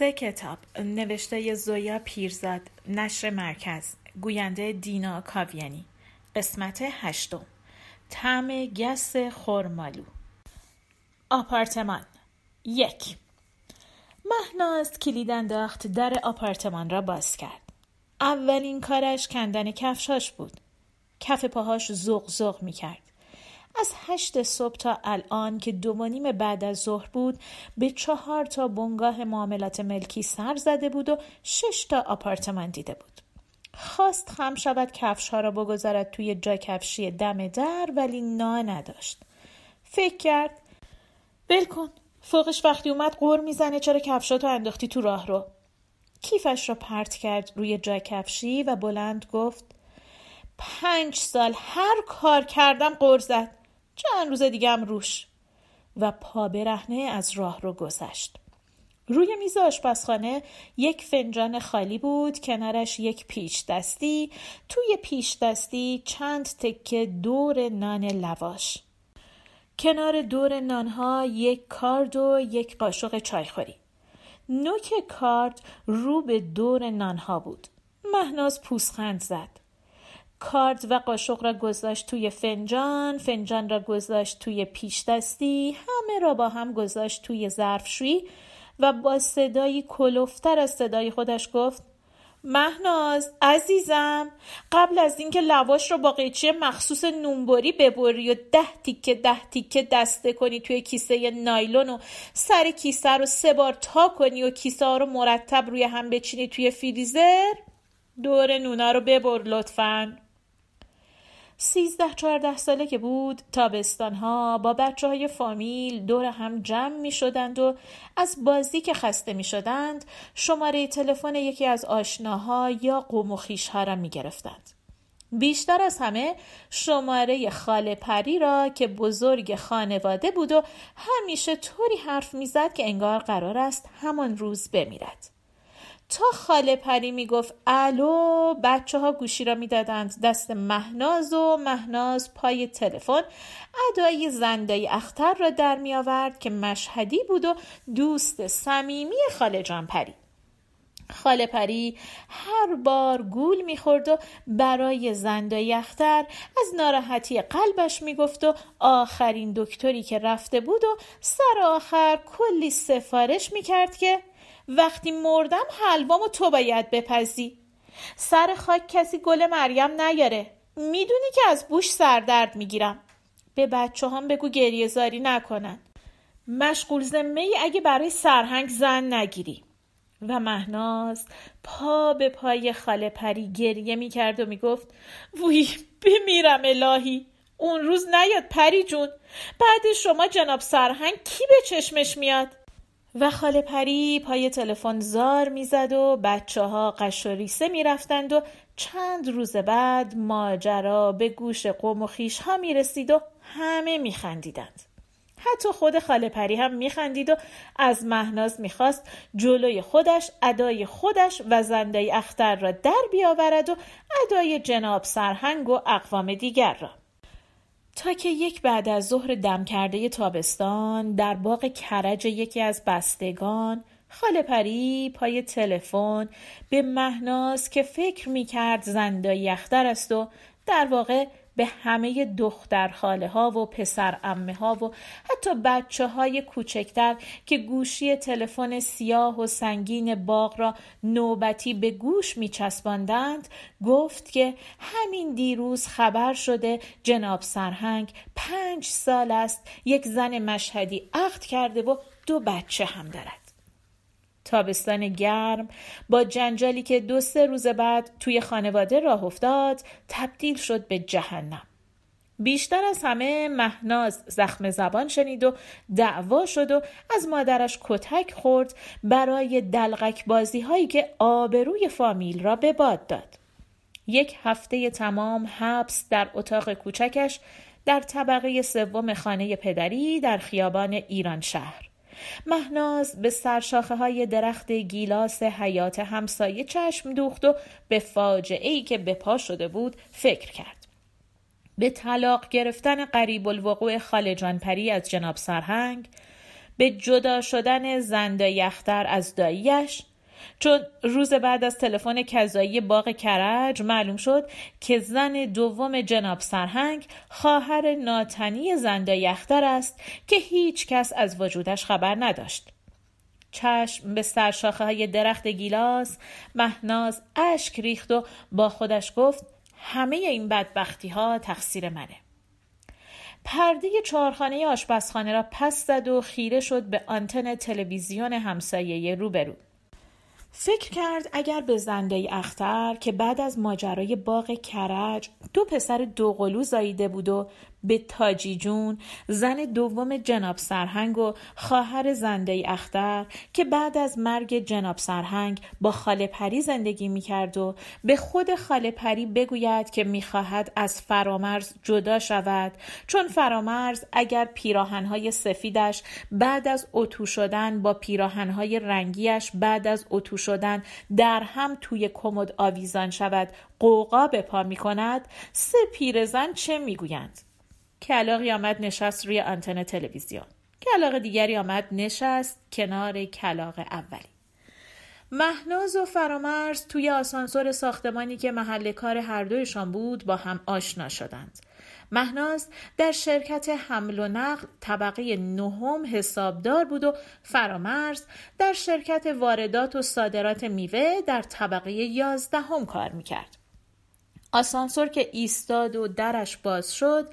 سه کتاب نوشته زویا پیرزاد نشر مرکز گوینده دینا کاویانی قسمت هشتم طعم گس خورمالو آپارتمان. یک. مهناز کلید انداخت در آپارتمان را باز کرد. اولین کارش کندن کفشاش بود. کف پاهاش زغ زغ می کرد از هشت صبح تا الان که دو نیم بعد از ظهر بود به چهار تا بنگاه معاملات ملکی سر زده بود و شش تا آپارتمان دیده بود. خواست خم شود کفش ها را بگذارد توی جا کفشی دم در ولی نا نداشت. فکر کرد بل کن فوقش وقتی اومد قور می‌زنه چرا کفشاتو انداختی تو راه رو. کیفش را پرت کرد روی جا کفشی و بلند گفت پنج سال هر کار کردم قور زد چند روز دیگه هم روش. و پا برهنه از راه رو گذشت. روی میز آشپزخانه یک فنجان خالی بود کنارش یک پیش دستی. توی پیش دستی چند تکه دور نان لواش. کنار دور نانها یک کارد و یک قاشق چایخوری. نوک کارد رو به دور نانها بود. مهناز پوسخند زد. کارد و قاشق را گذاشت توی فنجان فنجان را گذاشت توی پیش دستی همه را با هم گذاشت توی ظرفشویی و با صدایی کلوفتر از صدای خودش گفت مهناز عزیزم قبل از اینکه لواش رو با قیچی مخصوص نونبری ببری و ده تیکه ده تیکه دسته کنی توی کیسه نایلون و سر کیسه رو سه بار تا کنی و کیسه ها رو مرتب روی هم بچینی توی فریزر دور نونا رو ببر لطفاً. سیزده چهارده ساله که بود تابستانها با بچه های فامیل دور هم جمع می شدند و از بازی که خسته می شدند شماره تلفن یکی از آشناها یا قوم و ها را می گرفتند. بیشتر از همه شماره خاله پری را که بزرگ خانواده بود و همیشه طوری حرف می‌زد که انگار قرار است همان روز بمیرد. تا خاله پری می‌گفت الو بچه ها گوشی را می‌دادند. دست مهناز و مهناز پای تلفن ادای زندای اختر را در می آورد که مشهدی بود و دوست صمیمی خاله جان پری. خاله پری هر بار گول می‌خورد و برای زندای اختر از ناراحتی قلبش می‌گفت و آخرین دکتری که رفته بود و سر آخر کلی سفارش می‌کرد که وقتی مردم حلوامو تو باید بپزی. سر خاک کسی گل مریم نیاره. می‌دونی که از بوش سردرد می‌گیرم. به بچه هم بگو گریه زاری نکنن. مشغول زمه ای اگه برای سرهنگ زن نگیری. و مهناز پا به پای خاله پری گریه می‌کرد و می‌گفت وی بمیرم الهی. اون روز نیاد پری جون. بعد شما جناب سرهنگ کی به چشمش میاد؟ و خاله پری پای تلفن زار می‌زد و بچه ها قش و ریسه می‌رفتند و چند روز بعد ماجرا به گوش قوم و خیش ها می رسید و همه می خندیدند. حتی خود خاله پری هم می خندید و از مهناز می‌خواست جلوی خودش ادای خودش و زندای اختر را در بیاورد و ادای جناب سرهنگ و اقوام دیگر را. تا که یک بعد از ظهر دم کرده تابستان در باغ کرج یکی از بستگان خاله پری پای تلفن به مهناز که فکر می کرد زندای یختر است و در واقع به همه دختر خاله ها و پسر امه ها و حتی بچه های کوچکتر که گوشی تلفن سیاه و سنگین باغ را نوبتی به گوش می چسباندند گفت که همین دیروز خبر شده جناب سرهنگ پنج سال است یک زن مشهدی عقد کرده و دو بچه هم دارد. تابستان گرم با جنجالی که دو سه روز بعد توی خانواده راه افتاد تبدیل شد به جهنم بیشتر از همه مهناز زخم زبان شنید و دعوا شد و از مادرش کتک خورد برای دلغک بازی هایی که آبروی فامیل را به باد داد. یک هفته تمام حبس در اتاق کوچکش در طبقه سوم خانه پدری در خیابان ایران شهر. مهناز به سرشاخه های درخت گیلاس حیات همسایه چشم دوخت و به فاجعه ای که به پا شده بود فکر کرد. به طلاق گرفتن قریب الوقوع خاله پری از جناب سرهنگ به جدا شدن زنده یختر از داییش چون روز بعد از تلفن کذایی باغ کرج معلوم شد که زن دوم جناب سرهنگ خواهر ناتنی زنده یختر است که هیچ کس از وجودش خبر نداشت. چشم به سرشاخه های درخت گیلاس مهناز اشک ریخت و با خودش گفت همه این بدبختی ها تقصیر منه. پرده چهارخانه آشپزخانه را پس زد و خیره شد به آنتن تلویزیون همسایه روبرو. فکر کرد اگر به زنده اختر که بعد از ماجرای باغ کرج دو پسر دوقلو زاییده بود و به تاجی جون زن دوم جناب سرهنگ و خواهر زنده اختر که بعد از مرگ جناب سرهنگ با خاله پری زندگی می کرد و به خود خاله پری بگوید که می‌خواهد از فرامرز جدا شود. چون فرامرز اگر پیراهنهای سفیدش بعد از اتو شدن با پیراهنهای رنگیش بعد از اتو شدن در هم توی کمد آویزان شود قوقا به پا می کند سه پیرزن چه می‌گویند کلاقی آمد نشست روی آنتن تلویزیون. کلاق دیگری آمد نشست کنار کلاق اولی. مهناز و فرامرز توی آسانسور ساختمانی که محل کار هر دویشان بود با هم آشنا شدند. مهناز در شرکت حمل و نقل طبقه نهم حسابدار بود و فرامرز در شرکت واردات و صادرات میوه در طبقه یازدهم کار می‌کرد. آسانسور که ایستاد و درش باز شد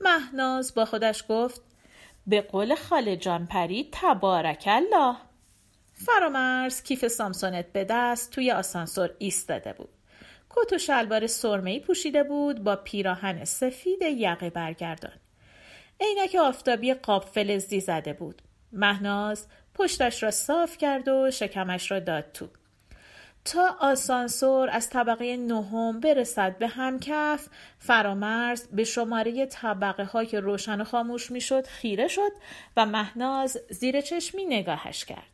مهناز با خودش گفت به قول خاله جان پری تبارک الله. فرامرز کیف سامسونت به دست توی آسانسور ایستاده بود. کت و شلوار سرمهای پوشیده بود با پیراهن سفید یقه برگردان. عینک آفتابی قاب فلزی زده بود. مهناز پشتش را صاف کرد و شکمش را داد تو. تا آسانسور از طبقه نهم برسد به همکف فرامرز به شماره طبقه ها که روشن و خاموش می‌شد خیره شد و مهناز زیر چشمی نگاهش کرد.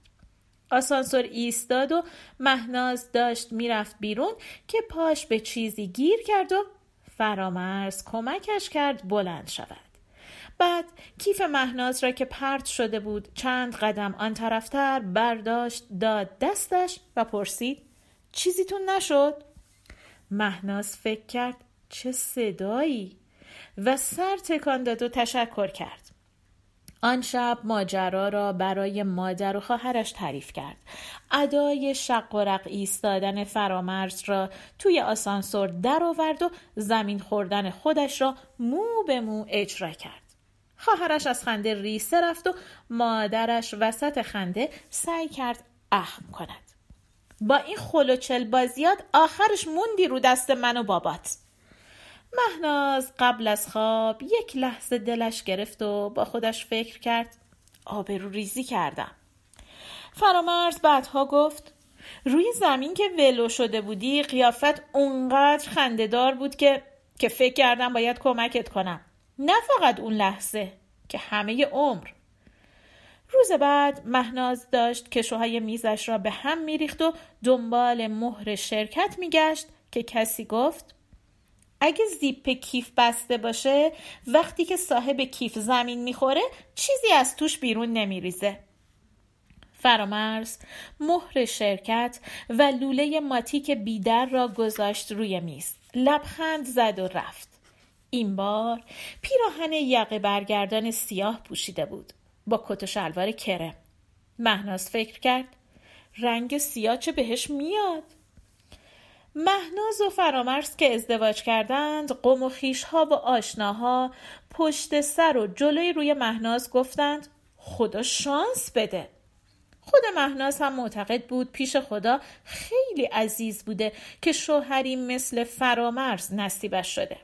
آسانسور ایستاد و مهناز داشت می‌رفت بیرون که پاش به چیزی گیر کرد و فرامرز کمکش کرد بلند شود. بعد کیف مهناز را که پرت شده بود چند قدم آن طرفتر برداشت داد دستش و پرسید چیزیتون نشد؟ مهناز فکر کرد چه صدایی و سر تکان داد و تشکر کرد. آن شب ماجرا را برای مادر و خواهرش تعریف کرد. ادای شق و رق ایستادن فرامرز را توی آسانسور درآورد و زمین خوردن خودش را مو به مو اجرا کرد. خواهرش از خنده ریسه رفت و مادرش وسط خنده سعی کرد اخم کند. با این خلوچل بازیات آخرش موندی رو دست من و بابات. مهناز قبل از خواب یک لحظه دلش گرفت و با خودش فکر کرد آبرو ریزی کردم. فرامرز بعدها گفت روی زمین که ولو شده بودی قیافت اونقدر خندهدار بود که که فکر کردم باید کمکت کنم. نه فقط اون لحظه که همه عمر. روز بعد مهناز داشت کشوهای میزش را به هم میریخت و دنبال مهر شرکت میگشت که کسی گفت اگه زیپ کیف بسته باشه وقتی که صاحب کیف زمین می‌خوره چیزی از توش بیرون نمیریزه. فرامرز مهر شرکت و لوله ماتیک بیدر را گذاشت روی میز. لبخند زد و رفت. این بار پیراهن یقه برگردان سیاه پوشیده بود. با کت و شلوار کرم مهناز فکر کرد رنگ سیاه چه بهش میاد؟ مهناز و فرامرز که ازدواج کردند قوم و خیشها و آشناها پشت سر و جلوی روی مهناز گفتند خدا شانس بده. خود مهناز هم معتقد بود پیش خدا خیلی عزیز بوده که شوهری مثل فرامرز نصیبش شده.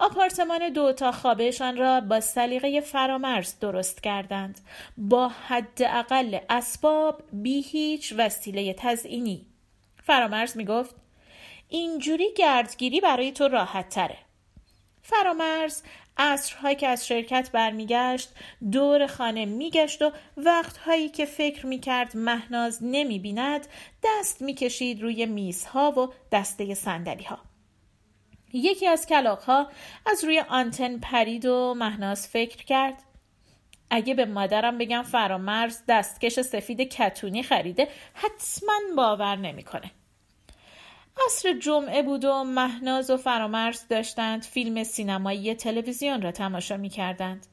آپارتمان دو تا خوابهشان را با سلیقه فرامرز درست کردند. با حداقل اسباب بی هیچ وسیله تزئینی. فرامرز می گفت اینجوری گردگیری برای تو راحت تره. فرامرز عصرهایی که از شرکت برمیگشت دور خانه میگشت و وقتهایی که فکر می‌کرد مهناز نمی‌بیند دست می‌کشید روی میزها و دسته سندلی ها. یکی از کلاق ها از روی آنتن پرید و مهناز فکر کرد اگه به مادرم بگم فرامرز دستکش سفید کتونی خریده حتما باور نمی‌کنه. عصر جمعه بود و مهناز و فرامرز داشتند فیلم سینمایی تلویزیون را تماشا می کردند.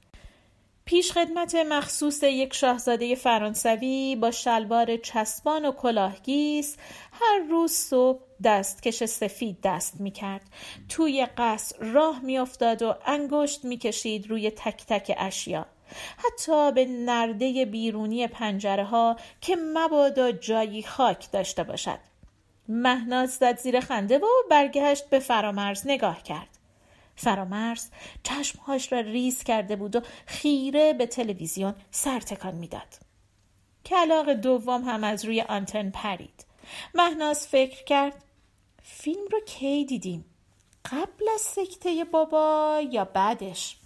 پیشخدمت مخصوص یک شاهزاده فرانسوی با شلوار چسبان و کلاهگیس هر روز صبح دستکش سفید دست می کرد. توی قصر راه می افتاد و انگشت می کشید روی تک تک اشیا. حتی به نرده بیرونی پنجره ها که مبادا جایی خاک داشته باشد. مهناز زد زیر خنده و برگشت به فرامرز نگاه کرد. فرامرز چشمهاش را ریز کرده بود و خیره به تلویزیون سر تکان می‌داد. کلاغ دوم هم از روی آنتن پرید. مهناز فکر کرد فیلم رو کی دیدیم؟ قبل از سکته بابا یا بعدش؟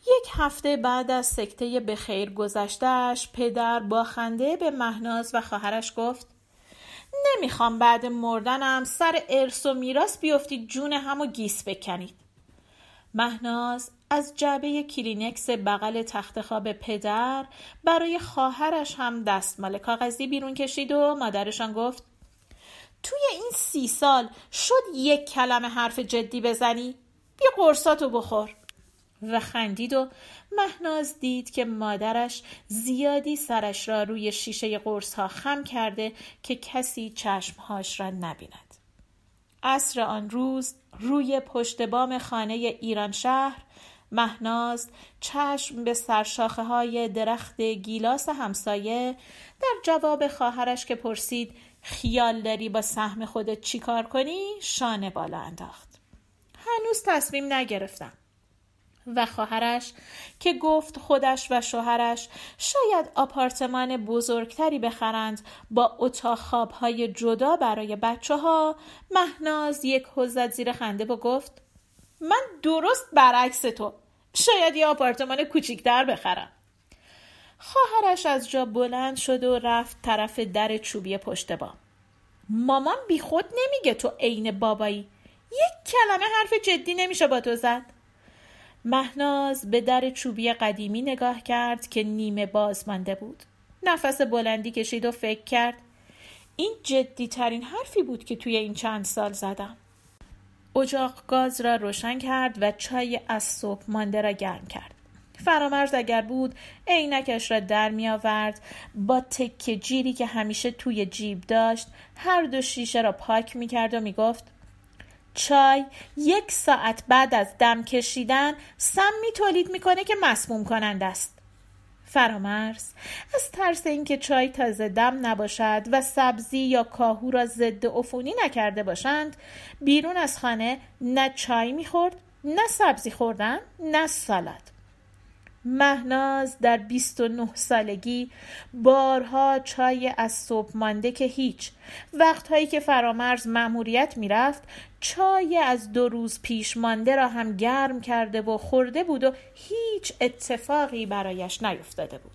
یک هفته بعد از سکته به خیر گذشتهش پدر با خنده به مهناز و خواهرش گفت نمی‌خوام بعد مردنم سر ارث و میراث بیفتید جون هم و گیس بکنید مهناز از جعبه کلینکس بغل تخت خواب پدر برای خواهرش هم دستمال کاغذی بیرون کشید و مادرشان گفت توی این سی سال شد یک کلمه حرف جدی بزنی؟ بیا قرصاتو بخور و خندید و مهناز دید که مادرش زیادی سرش را روی شیشه قرص ها خم کرده که کسی چشمهاش را نبیند. عصر آن روز روی پشت بام خانه ایران شهر مهناز چشم به سرشاخه های درخت گیلاس همسایه در جواب خواهرش که پرسید خیال داری با سهم خودت چیکار کنی؟ شانه بالا انداخت. هنوز تصمیم نگرفتم. و خواهرش که گفت خودش و شوهرش شاید آپارتمان بزرگتری بخرند با اتاق خوابهای جدا برای بچه ها مهناز یک حزت زیر خنده و گفت من درست برعکس تو شاید یه آپارتمان کوچیکتر بخرم. خواهرش از جا بلند شد و رفت طرف در چوبی پشت با مامان بیخود نمیگه تو عین بابایی یک کلمه حرف جدی نمیشه با تو زد. مهناز به در چوبی قدیمی نگاه کرد که نیمه باز مانده بود. نفس بلندی کشید و فکر کرد این جدی ترین حرفی بود که توی این چند سال زدم. اجاق گاز را روشن کرد و چای از صبح مانده را گرم کرد. فرامرز اگر بود عینکش را در می آورد با تکه جیری که همیشه توی جیب داشت هر دو شیشه را پاک می کرد و می گفت چای یک ساعت بعد از دم کشیدن سمی تولید می‌کنه که مسموم کنند است. فرامرز از ترس اینکه چای تازه دم نباشد و سبزی یا کاهو را ضد عفونی نکرده باشند بیرون از خانه نه چای می‌خورد نه سبزی خوردن نه سالاد. مهناز در 29 سالگی بارها چای از صبح مانده که هیچ وقتهایی که فرامرز مأموریت می‌رفت چای از دو روز پیش مانده را هم گرم کرده و خورده بود و هیچ اتفاقی برایش نیفتاده بود.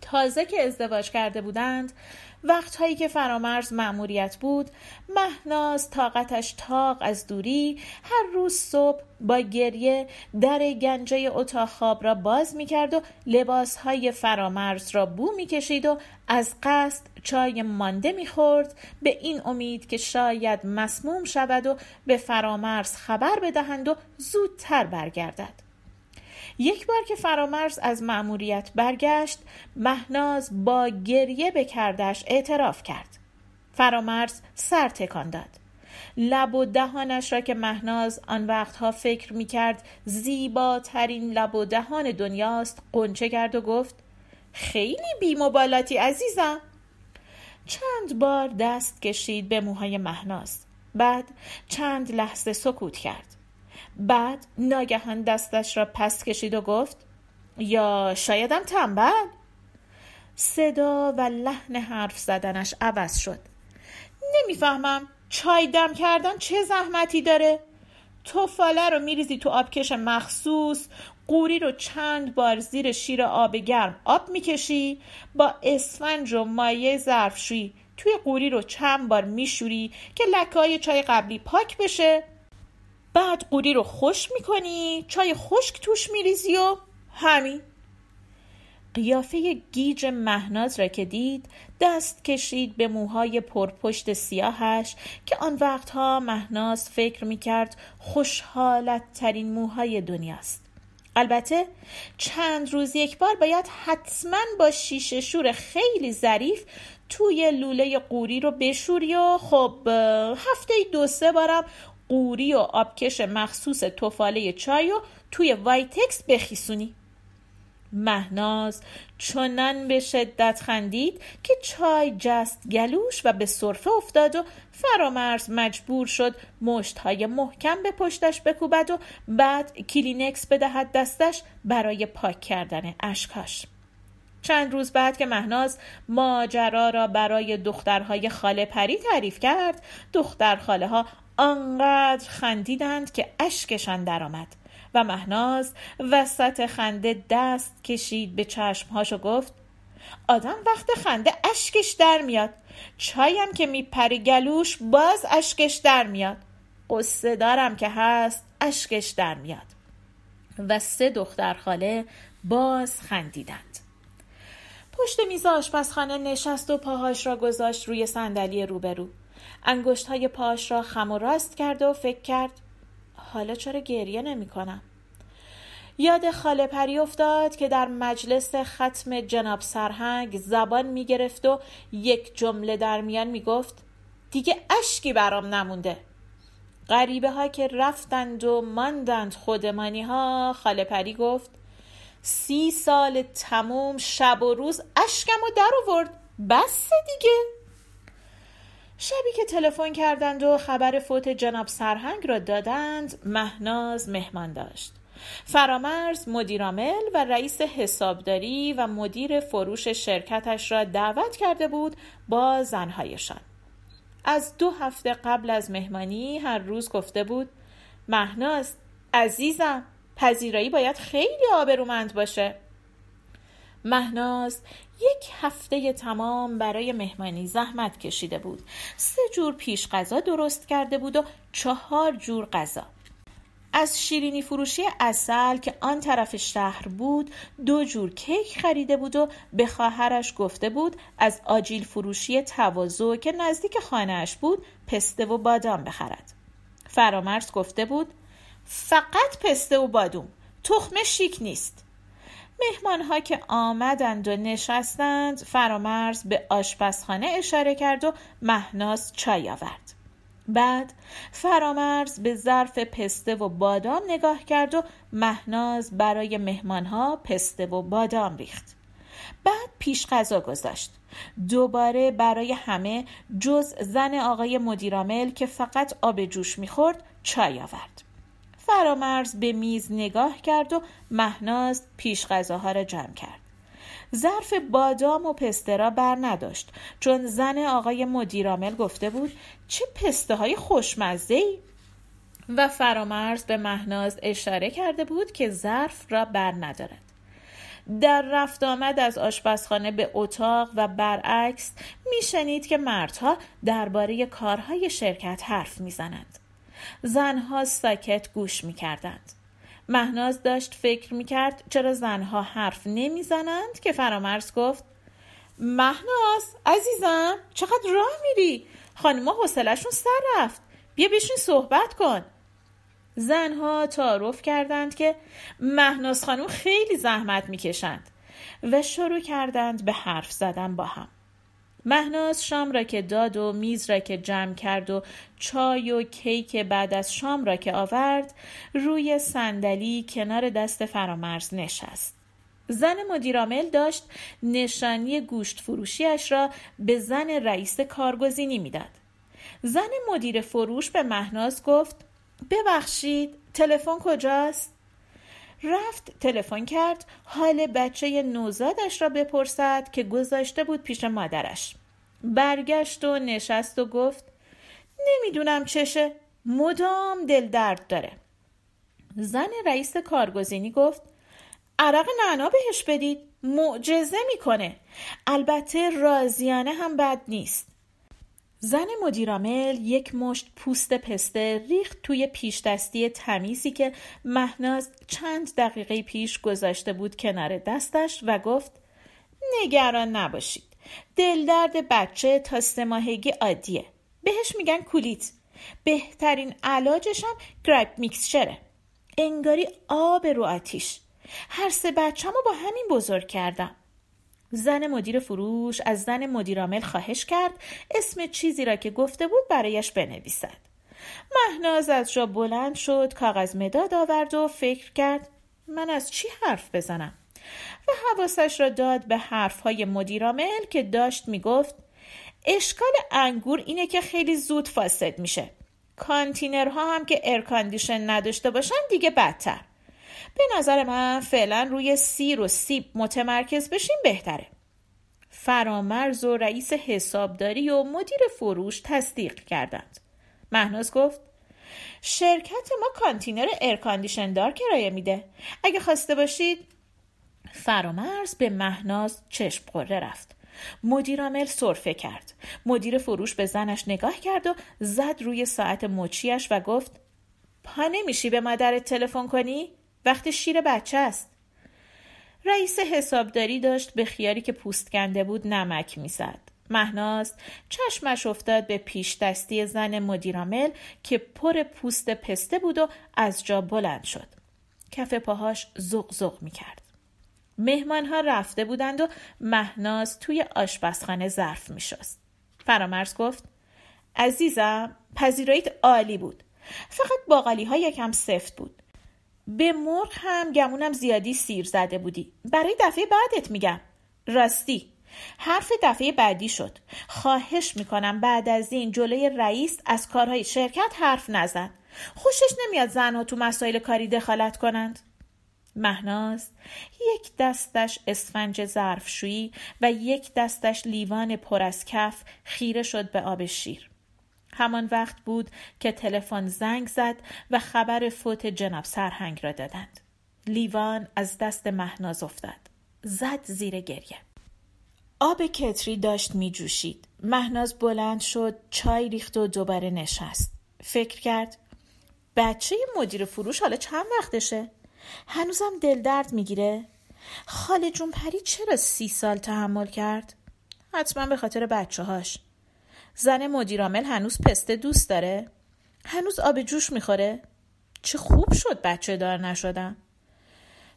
تازه که ازدواج کرده بودند وقتهایی که فرامرز مأموریت بود مهناز طاقتش تاق از دوری هر روز صبح با گریه در گنجه اتاق خواب را باز می کرد و لباسهای فرامرز را بو می کشید و از قصد چای مانده می خورد به این امید که شاید مسموم شود و به فرامرز خبر بدهند و زودتر برگردد. یک بار که فرامرز از مأموریت برگشت مهناز با گریه به کردش اعتراف کرد. فرامرز سر تکان داد. لب و دهانش را که مهناز آن وقتها فکر می کرد زیباترین لب و دهان دنیاست قنچه کرد و گفت خیلی بیمبالاتی عزیزم. چند بار دست کشید به موهای مهناز. بعد چند لحظه سکوت کرد. بعد ناگهان دستش را پس کشید و گفت یا شایدم تنبل صدا و لحن حرف زدنش عوض شد. نمی‌فهمم چای دم کردن چه زحمتی داره؟ توفاله رو میریزی تو آبکش مخصوص قوری رو چند بار زیر شیر آب گرم آب می‌کشی با اسفنج و مایه ظرفشویی توی قوری رو چند بار میشوری که لکه های چای قبلی پاک بشه. بعد قوری رو خوش می‌کنی چای خشک توش میریزی و همین. قیافه گیج مهناز را که دید دست کشید به موهای پرپشت سیاهش که آن وقتها مهناز فکر می کرد خوشحالت ترین موهای دنیاست. البته چند روز یک بار باید حتما با شیشه شور خیلی ظریف توی لوله قوری رو بشوری و خب هفته دو سه بارم قوری و آبکش مخصوص تفاله چای و توی وایتکس بخیسونی. مهناز چنان به شدت خندید که چای جست گلوش و به سرفه افتاد و فرامرز مجبور شد مشتهای محکم به پشتش بکوبد و بعد کلینکس بدهد دستش برای پاک کردن اشکاش چند روز بعد که مهناز ماجرا را برای دخترهای خاله پری تعریف کرد دختر خاله ها آنقدر خندیدند که اشکشان درآمد و مهناز وسط خنده دست کشید به چشمهاش و گفت آدم وقت خنده اشکش در میاد. چایم که میپری گلوش باز اشکش در میاد. قصه دارم که هست اشکش در میاد. و سه دختر خاله باز خندیدند. پشت میز آشپزخانه نشست و پاهاش را گذاشت روی صندلی روبرو. انگشت های پاهاش را خم و راست کرد و فکر کرد حالا چرا گریه نمی کنم؟ یاد خاله پری افتاد که در مجلس ختم جناب سرهنگ زبان می گرفت و یک جمله در میان می گفت دیگه اشکی برام نمونده. غریبه ها که رفتند و ماندند خودمانی ها خاله پری گفت سی سال تموم شب و روز اشکم و در آورد. بس دیگه. شبی که تلفن کردند و خبر فوت جناب سرهنگ را دادند مهناز مهمان داشت. فرامرز مدیرامل و رئیس حسابداری و مدیر فروش شرکتش را دعوت کرده بود با زنهایشان. از دو هفته قبل از مهمانی هر روز گفته بود مهناز عزیزم پذیرایی باید خیلی آبرومند باشه. مهناز یک هفته تمام برای مهمانی زحمت کشیده بود. سه جور پیش غذا درست کرده بود و چهار جور غذا. از شیرینی فروشی اصل که آن طرف شهر بود دو جور کیک خریده بود و به خواهرش گفته بود از آجیل فروشی توازو که نزدیک خانهاش بود پسته و بادام بخرد. فرامرز گفته بود فقط پسته و بادوم تخم شیک نیست. مهمان ها که آمدند و نشستند فرامرز به آشپزخانه اشاره کرد و مهناز چای آورد. بعد فرامرز به ظرف پسته و بادام نگاه کرد و مهناز برای مهمانها پسته و بادام ریخت. بعد پیش غذا گذاشت. دوباره برای همه جز زن آقای مدیرامل که فقط آب جوش می‌خورد چای آورد. فرامرز به میز نگاه کرد و مهناز پیش غذاها را جمع کرد. ظرف بادام و پسته را بر نداشت چون زن آقای مدیرامل گفته بود چه پسته های خوشمزه ای و فرامرز به مهناز اشاره کرده بود که ظرف را بر ندارد. در رفت آمد از آشپزخانه به اتاق و برعکس میشنید که مردها درباره کارهای شرکت حرف می‌زنند. زنها ساکت گوش می‌کردند. مهناز داشت فکر می‌کرد چرا زنها حرف نمی‌زنند که فرامرز گفت مهناز عزیزم چقدر راه میری؟ خانما حوصلهشون سر رفت. بیا بشین صحبت کن. زنها تعارف کردند که مهناز خانم خیلی زحمت می‌کشند و شروع کردند به حرف زدن با هم. مهناز شام را که داد و میز را که جمع کرد و چای و کیک بعد از شام را که آورد روی صندلی کنار دست فرامرز نشست زن مدیرامل داشت نشانی گوشت فروشیش را به زن رئیس کارگزینی می‌داد. زن مدیر فروش به مهناز گفت ببخشید تلفن کجاست؟ رفت تلفن کرد حال بچه نوزادش را بپرسد که گذاشته بود پیش مادرش. برگشت و نشست و گفت نمی‌دونم چشه مدام دل درد داره. زن رئیس کارگزینی گفت عرق نعنا بهش بدید معجزه می‌کنه. البته رازیانه هم بد نیست. زن مدیرامل یک مشت پوست پسته ریخت توی پیش دستی تمیزی که مهناز چند دقیقه پیش گذاشته بود کنار دستش و گفت نگران نباشید. دلدرد بچه تا سه عادیه. بهش میگن کولیت بهترین علاجش هم گرایپ میکسچره. انگاری آب رو آتیش. هر سه بچه با همین بزرگ کردم. زن مدیر فروش از زن مدیرامل خواهش کرد اسم چیزی را که گفته بود برایش بنویسد. مهناز از جا بلند شد کاغذ مداد آورد و فکر کرد من از چی حرف بزنم؟ و حواسش را داد به حرفهای مدیر عامل که داشت می‌گفت اشکال انگور اینه که خیلی زود فاسد میشه. کانتینرها هم که air condition نداشته باشن دیگه بدتر. به نظر من فعلا روی سیر و سیب متمرکز بشیم بهتره. فرامرز و رئیس حسابداری و مدیر فروش تصدیق کردند. مهناز گفت شرکت ما کانتینر air condition دار کرایه میده. اگه خواسته باشید. فرامرز به مهناز چشم غره رفت. مدیر عامل سرفه کرد. مدیر فروش به زنش نگاه کرد و زد روی ساعت مچیش و گفت پا نمیشی به مادرت تلفن کنی؟ وقت شیر بچه است رئیس حسابداری داشت به خیاری که پوست کنده بود نمک می‌زد مهناز چشمش افتاد به پیش دستی زن مدیرامل که پر پوست پسته بود و از جا بلند شد کف پاهاش زغ زغ می کرد. مهمان ها رفته بودند و مهناز توی آشپزخانه ظرف می شست. فرامرز گفت عزیزم پذیراییت عالی بود. فقط باقالی ها یکم سفت بود. به مرغ هم گمونم زیادی سیر زده بودی. برای دفعه بعدت میگم. راستی حرف دفعه بعدی شد. خواهش می‌کنم بعد از این جلوی رئیس از کارهای شرکت حرف نزن. خوشش نمیاد زنها تو مسائل کاری دخالت کنند. مهناز یک دستش اسفنج ظرفشویی و یک دستش لیوان پر از کف خیره شد به آب شیر همان وقت بود که تلفن زنگ زد و خبر فوت جناب سرهنگ را دادند لیوان از دست مهناز افتاد زد زیر گریه آب کتری داشت می جوشید. مهناز بلند شد چای ریخت و دوباره نشست فکر کرد بچه مدیر فروش حالا چند وقتشه؟ هنوزم دل درد می‌گیره خاله جون پری چرا سی سال تحمل کرد؟ حتما به خاطر بچه هاش زن مدیرامل هنوز پسته دوست داره؟ هنوز آب جوش می‌خوره؟ چه خوب شد بچه دار نشدم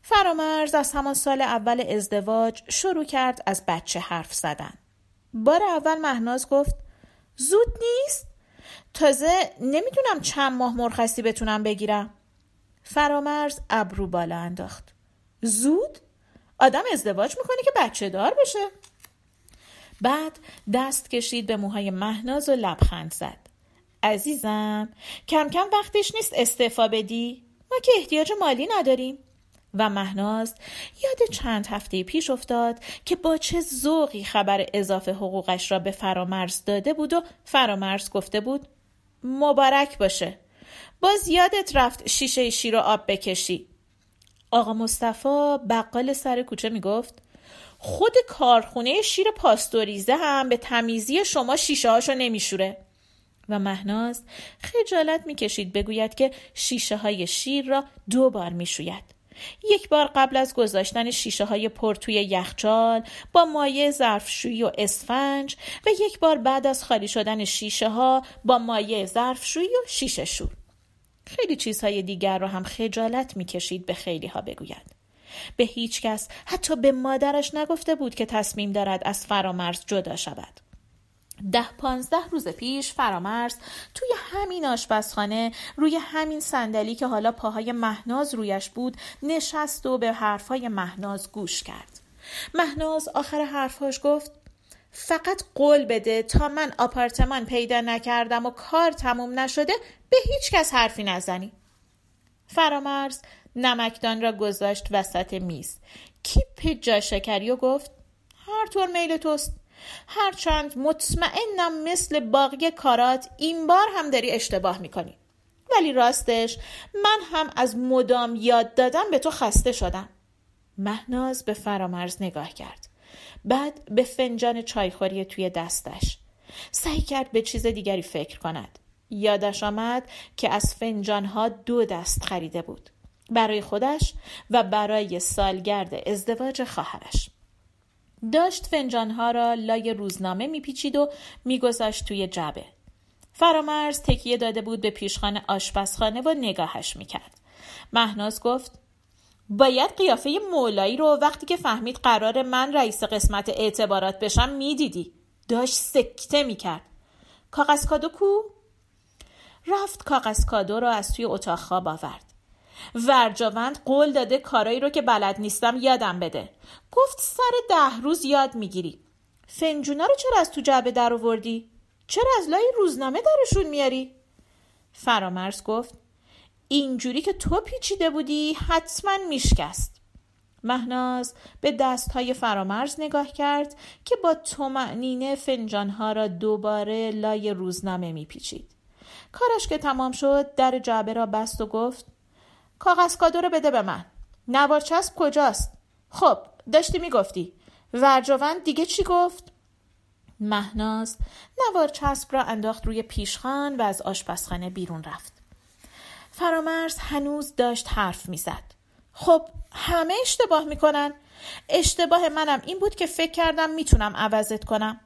فرامرز از همان سال اول ازدواج شروع کرد از بچه حرف زدن بار اول مهناز گفت زود نیست؟ تازه نمی‌دونم چند ماه مرخصی بتونم بگیرم فرامرز ابرو بالا انداخت زود آدم ازدواج می‌کنه که بچه دار بشه بعد دست کشید به موهای مهناز و لبخند زد. عزیزم کم کم وقتش نیست استعفا بدی. ما که احتیاج مالی نداریم. و مهناز یاد چند هفته پیش افتاد که با چه ذوقی خبر اضافه حقوقش را به فرامرز داده بود و فرامرز گفته بود مبارک باشه. باز یادت رفت شیشه شیر و آب بکشی. آقا مصطفی بقال سر کوچه می‌گفت خود کارخونه شیر پاستوریزه هم به تمیزی شما شیشه هاشو نمیشوره. و مهناز خجالت می‌کشید بگوید که شیشه های شیر را دو بار می‌شوید. یک بار قبل از گذاشتن شیشه های پر توی یخچال با مایع ظرفشویی و اسفنج و یک بار بعد از خالی شدن شیشه ها با مایع ظرفشویی و شیشه شور. خیلی چیزهای دیگر رو هم خجالت می‌کشید به خیلی ها بگوید. به هیچ کس حتی به مادرش نگفته بود که تصمیم دارد از فرامرز جدا شود. ده پانزده روز پیش فرامرز توی همین آشپزخانه روی همین صندلی که حالا پاهای مهناز رویش بود نشست و به حرفهای مهناز گوش کرد. مهناز آخر حرفهاش گفت فقط قول بده تا من آپارتمان پیدا نکردم و کار تموم نشده به هیچ کس حرفی نزنی فرامرز نمکدان را گذاشت وسط میز. کیپ جا شکری و گفت هر طور میل توست. هرچند مطمئنم مثل باقی کارات این بار هم داری اشتباه می‌کنی. ولی راستش من هم از مدام یاد دادم به تو خسته شدم. مهناز به فرامرز نگاه کرد. بعد به فنجان چایخوری توی دستش سعی کرد به چیز دیگری فکر کند. یادش آمد که از فنجانها دو دست خریده بود. برای خودش و برای سالگرد ازدواج خواهرش. داشت فنجانها را لای روزنامه میپیچید و میگذاشت توی جبه فرامرز تکیه داده بود به پیشخانه آشپزخانه و نگاهش می‌کرد. مهناز گفت باید قیافه مولایی رو وقتی که فهمید قرار من رئیس قسمت اعتبارات بشم می‌دیدی. داشت سکته می‌کرد. کاغذ کادو کو؟ رفت کاغذ کادو را از توی اتاق خواب آورد. ورجاوند قول داده کارایی رو که بلد نیستم یادم بده. گفت سر ده روز یاد می‌گیری. فنجونا رو چرا از تو جعبه در آوردی؟ چرا از لای روزنامه درشون میاری؟ فرامرز گفت اینجوری که تو پیچیده بودی حتما میشکست. مهناز به دست های فرامرز نگاه کرد که با تومعنینه فنجانها را دوباره لای روزنامه میپیچید. کارش که تمام شد در جعبه را بست و گفت کاغذ کادو رو بده به من. نوار چسب کجاست؟ خب داشتی می‌گفتی. ورجاوند دیگه چی گفت؟ مهناز نوار چسب را انداخت روی پیشخان و از آشپزخانه بیرون رفت. فرامرز هنوز داشت حرف می‌زد. خب همه اشتباه می‌کنن. اشتباه منم این بود که فکر کردم می‌تونم عوضت کنم.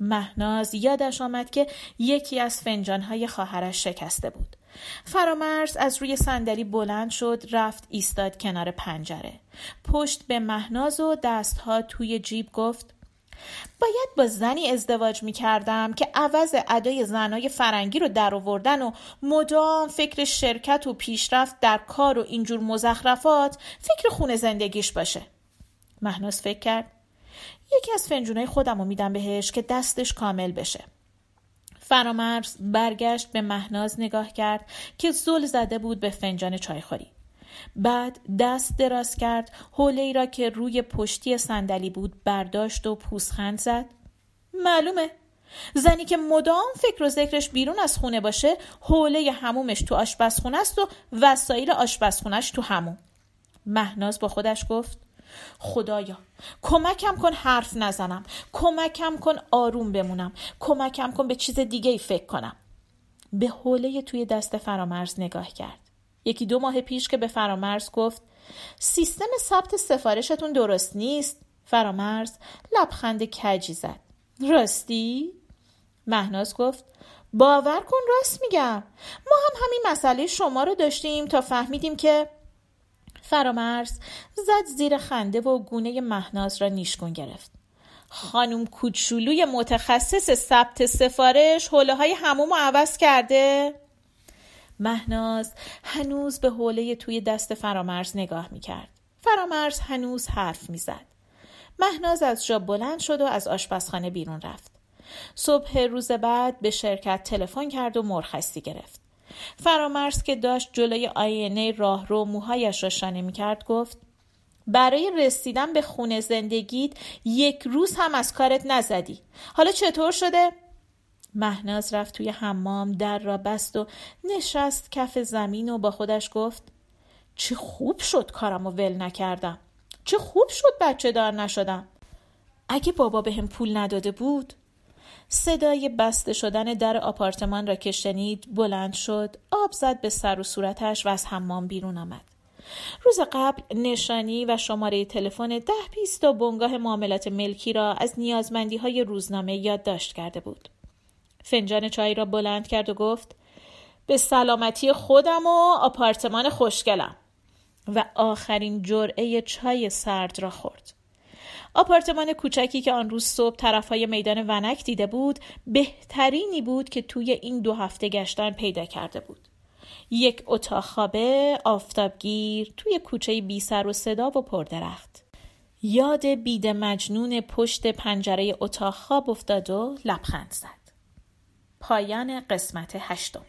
مهناز یادش آمد که یکی از فنجانهای خواهرش شکسته بود. فرامرز از روی صندلی بلند شد رفت ایستاد کنار پنجره. پشت به مهناز و دستها توی جیب گفت باید با زنی ازدواج می کردم که عوض ادای زنای فرنگی رو در آوردن و مدام فکر شرکت و پیشرفت در کار و اینجور مزخرفات فکر خونه زندگیش باشه. مهناز فکر کرد یکی از فنجونای خودم رو میدم بهش که دستش کامل بشه. فرامرز برگشت به مهناز نگاه کرد که زل زده بود به فنجان چایخوری. بعد دست دراز کرد حوله ای را که روی پشتی صندلی بود برداشت و پوسخند زد. معلومه. زنی که مدام فکر و ذکرش بیرون از خونه باشه حوله همومش تو آشپزخونه است و وسایل آشپزخونش تو هموم. مهناز با خودش گفت خدایا کمکم کن حرف نزنم. کمکم کن آروم بمونم. کمکم کن به چیز دیگه ای فکر کنم. به حوله توی دست فرامرز نگاه کرد. یکی دو ماه پیش که به فرامرز گفت سیستم ثبت سفارشتون درست نیست؟ فرامرز لبخند کجی زد. راستی؟ مهناز گفت باور کن راست میگم. ما هم همین مسئله شما رو داشتیم تا فهمیدیم که فرامرز زد زیر خنده و گونه مهناز را نیشگون گرفت. خانم کوچولوی متخصص ثبت سفارش حوله های هموم عوض کرده؟ مهناز هنوز به حوله توی دست فرامرز نگاه می‌کرد. فرامرز هنوز حرف می‌زد. مهناز از جا بلند شد و از آشپزخانه بیرون رفت. صبح روز بعد به شرکت تلفن کرد و مرخصی گرفت. فرامرز که داشت جلوی آینه راه رو موهایش را شانه می کرد گفت برای رسیدن به خونه زندگیت یک روز هم از کارت نزدی. حالا چطور شده؟ مهناز رفت توی حمام در را بست و نشست کف زمین و با خودش گفت چه خوب شد کارم و ول نکردم. چه خوب شد بچه دار نشدم. اگه بابا به هم پول نداده بود؟ صدای بسته شدن در آپارتمان را که شنید بلند شد آب زد به سر و صورتش و از حمام بیرون آمد. روز قبل نشانی و شماره تلفن ده پیست و بنگاه معاملات ملکی را از نیازمندی های روزنامه یادداشت کرده بود. فنجان چای را بلند کرد و گفت به سلامتی خودم و آپارتمان خوشگلم. و آخرین جرعه چای سرد را خورد. آپارتمان کوچکی که آن روز صبح طرفهای میدان ونک دیده بود بهترینی بود که توی این دو هفته گشتن پیدا کرده بود. یک اتاق خوابه آفتابگیر توی کوچه بی سر و صدا و پردرخت یاد بید مجنون پشت پنجره اتاق خواب افتاد و لبخند زد. پایان قسمت هشتم.